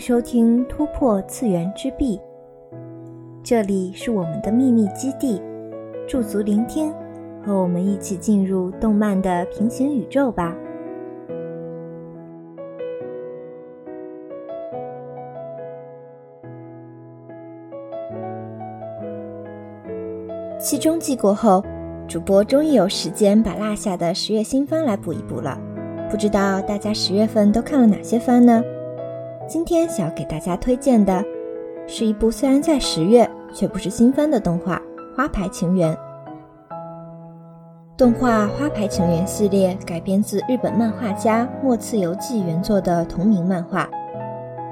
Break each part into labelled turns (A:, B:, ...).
A: 收听《突破次元之壁》，这里是我们的秘密基地，驻足聆听，和我们一起进入动漫的平行宇宙吧。期中季过后，主播终于有时间把落下的十月新番来补一补了。不知道大家十月份都看了哪些番呢？今天想要给大家推荐的，是一部虽然在十月却不是新番的动画《花牌情缘》。动画《花牌情缘》系列改编自日本漫画家末次游记原作的同名漫画。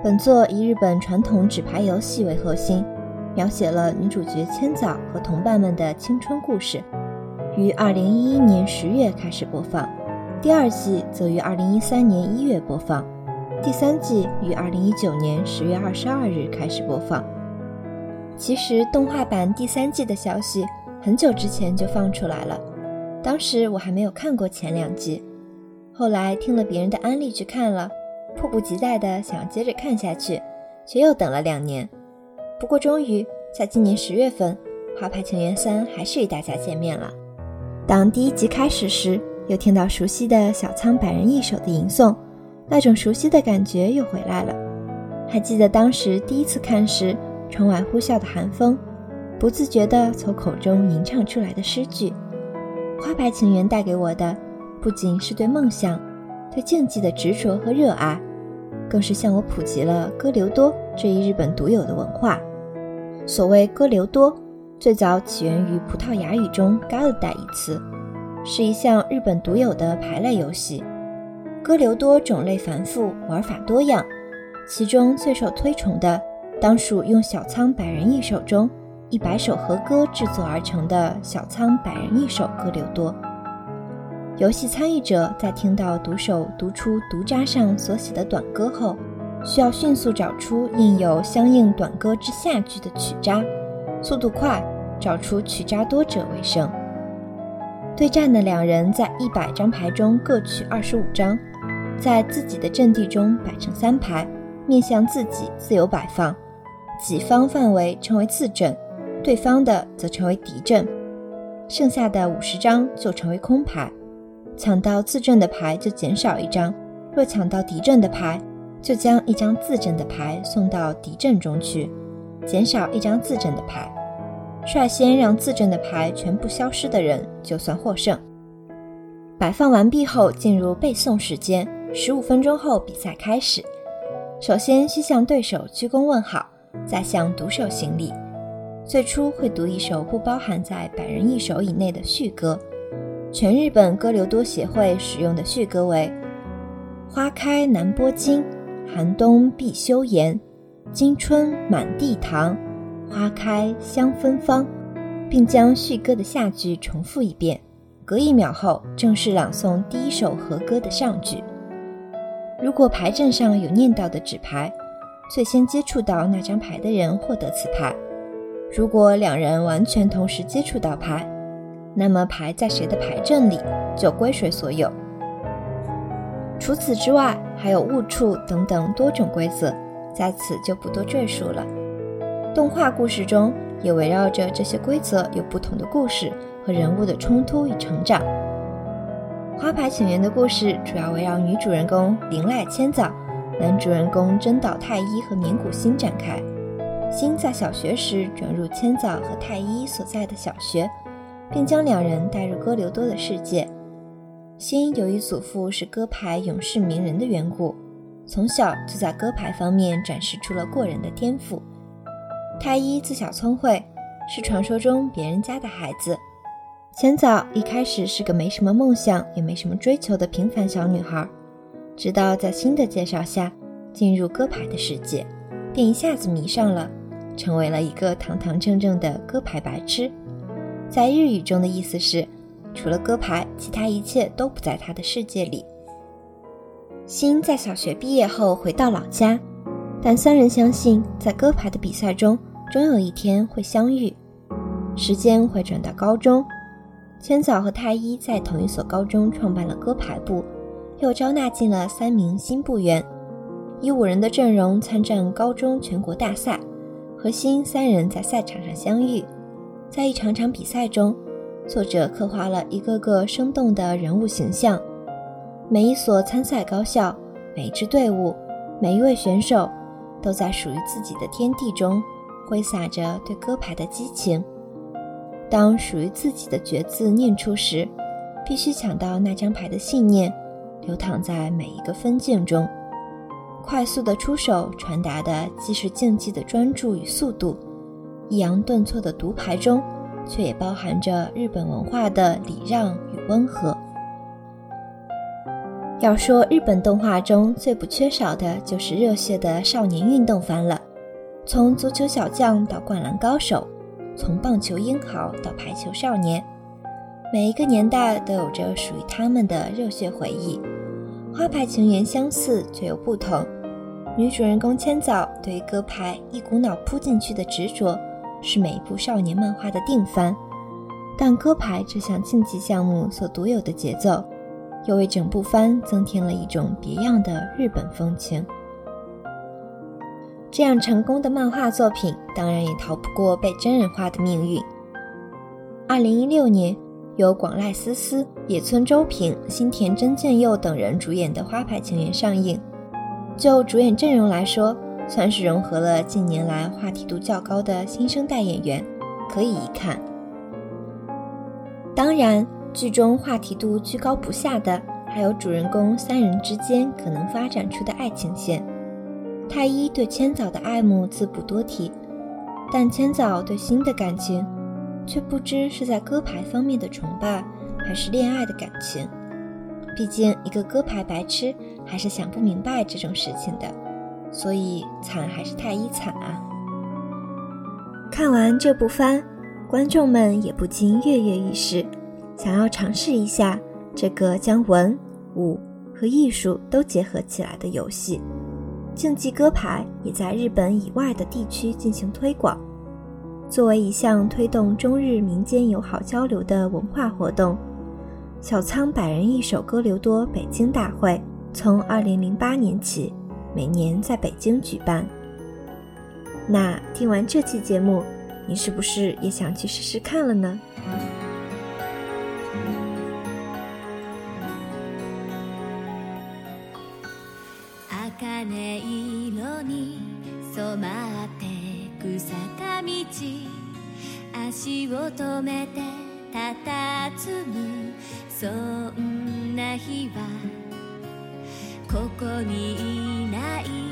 A: 本作以日本传统纸牌游戏为核心。描写了女主角千早和同伴们的青春故事，于二零一一年十月开始播放，第二季则于二零一三年一月播放，第三季于二零一九年十月二十二日开始播放。其实动画版第三季的消息很久之前就放出来了，当时我还没有看过前两季，后来听了别人的安利去看了，迫不及待的想要接着看下去，却又等了两年。不过，终于在今年十月份，《花牌情缘三》还是与大家见面了。当第一集开始时，又听到熟悉的小仓百人一首的吟诵，那种熟悉的感觉又回来了。还记得当时第一次看时，窗外呼啸的寒风，不自觉地从口中吟唱出来的诗句。《花牌情缘》带给我的，不仅是对梦想、对竞技的执着和热爱，更是向我普及了歌留多这一日本独有的文化。所谓歌留多，最早起源于葡萄牙语中 g a l d a 一词，是一项日本独有的牌类游戏。歌留多种类繁复，玩法多样，其中最受推崇的，当属用小仓百人一首中一百首和歌制作而成的小仓百人一首歌留多。游戏参与者在听到读手读出读札上所写的短歌后，需要迅速找出印有相应短歌之下句的曲札，速度快，找出曲札多者为胜。对战的两人在一百张牌中各取二十五张，在自己的阵地中摆成三排，面向自己自由摆放，己方范围称为自阵，对方的则称为敌阵。剩下的五十张就成为空牌，抢到自阵的牌就减少一张，若抢到敌阵的牌。就将一张自阵的牌送到敌阵中去，减少一张自阵的牌。率先让自阵的牌全部消失的人就算获胜。摆放完毕后，进入背诵时间，十五分钟后比赛开始。首先需向对手鞠躬问好，再向读手行礼。最初会读一首不包含在百人一首以内的序歌。全日本歌留多协会使用的序歌为：花开南波金。寒冬必修颜，今春满地糖，花开香芬芳，并将序歌的下句重复一遍。隔一秒后，正式朗诵第一首和歌的上句。如果牌阵上有念到的纸牌，最先接触到那张牌的人获得此牌。如果两人完全同时接触到牌，那么牌在谁的牌阵里，就归谁所有。除此之外，还有误触等等多种规则，在此就不多赘述了。动画故事中也围绕着这些规则有不同的故事和人物的冲突与成长。花牌情缘的故事主要围绕女主人公铃濑千早、男主人公真岛太一和绵谷心展开。心在小学时转入千早和太一所在的小学，并将两人带入歌留多的世界。新由于祖父是歌牌勇士名人的缘故，从小就在歌牌方面展示出了过人的天赋。太一自小聪慧，是传说中别人家的孩子。浅早一开始是个没什么梦想也没什么追求的平凡小女孩，直到在新的介绍下进入歌牌的世界，便一下子迷上了，成为了一个堂堂正正的歌牌白痴。在日语中的意思是。除了歌牌，其他一切都不在他的世界里。星在小学毕业后回到老家，但三人相信，在歌牌的比赛中，终有一天会相遇。时间会转到高中，千早和太一在同一所高中创办了歌牌部，又招纳进了三名新部员。以五人的阵容参战高中全国大赛，核心三人在赛场上相遇。在一场场比赛中，作者刻画了一个个生动的人物形象。每一所参赛高校，每一支队伍，每一位选手，都在属于自己的天地中挥洒着对歌牌的激情。当属于自己的绝字念出时，必须抢到那张牌的信念，流淌在每一个分镜中。快速的出手传达的既是竞技的专注与速度，抑扬顿挫的读牌中，却也包含着日本文化的礼让与温和。要说日本动画中最不缺少的就是热血的少年运动番了，从足球小将到灌篮高手，从棒球英豪到排球少年，每一个年代都有着属于他们的热血回忆。花牌情缘相似却又不同。女主人公千早对于歌牌一股脑扑进去的执着，是每一部少年漫画的定番。但歌牌这项竞技项目所独有的节奏，又为整部番增添了一种别样的日本风情。这样成功的漫画作品，当然也逃不过被真人化的命运。二零一六年，由广濑丝丝、野村周平、新田真剑佑等人主演的《花牌情缘》上映。就主演阵容来说，算是融合了近年来话题度较高的新生代演员，可以一看。当然，剧中话题度居高不下的还有主人公三人之间可能发展出的爱情线。太一对千早的爱慕自不多提，但千早对新的感情，却不知是在歌牌方面的崇拜，还是恋爱的感情。毕竟，一个歌牌白痴还是想不明白这种事情的，所以惨还是太一惨啊！看完这部番，观众们也不禁跃跃欲试，想要尝试一下这个将文、武和艺术都结合起来的游戏。竞技歌牌也在日本以外的地区进行推广，作为一项推动中日民间友好交流的文化活动。小仓百人一首歌流多北京大会从二零零八年起，每年在北京举办。那听完这期节目，你是不是也想去试试看了呢？茜色に染まって草坂道。足を止めて佇むそんな日はここにいない。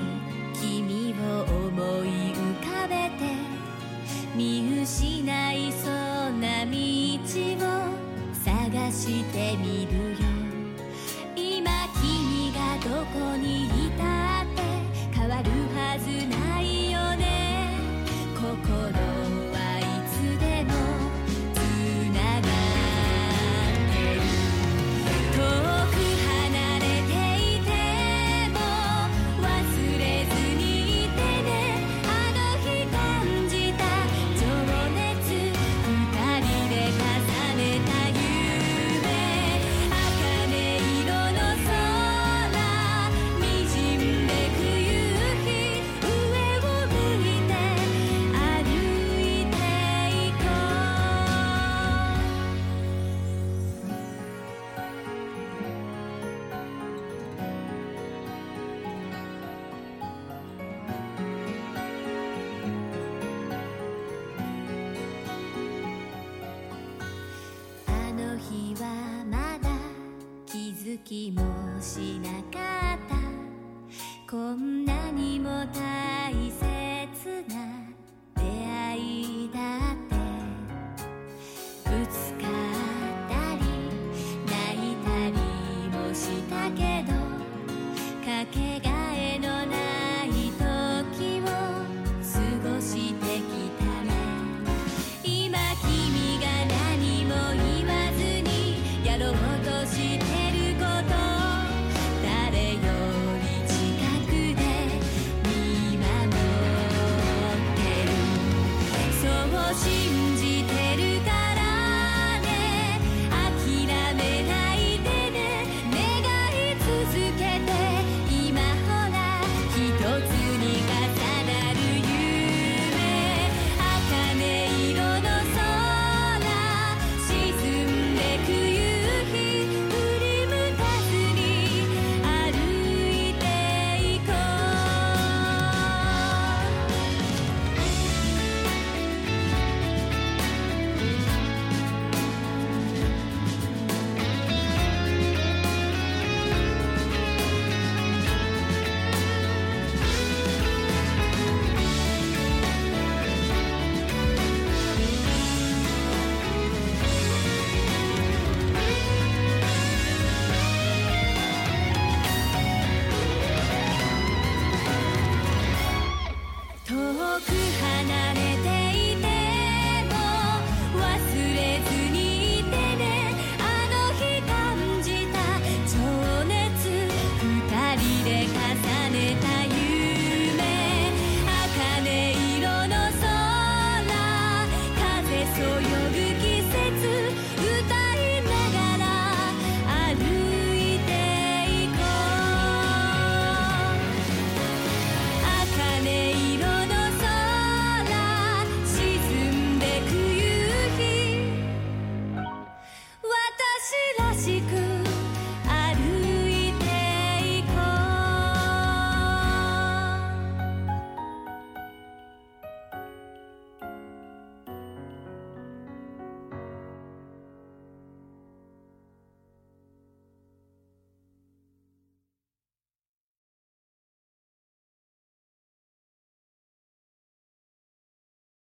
A: 気もしなかった。こんなにも大
B: 僕は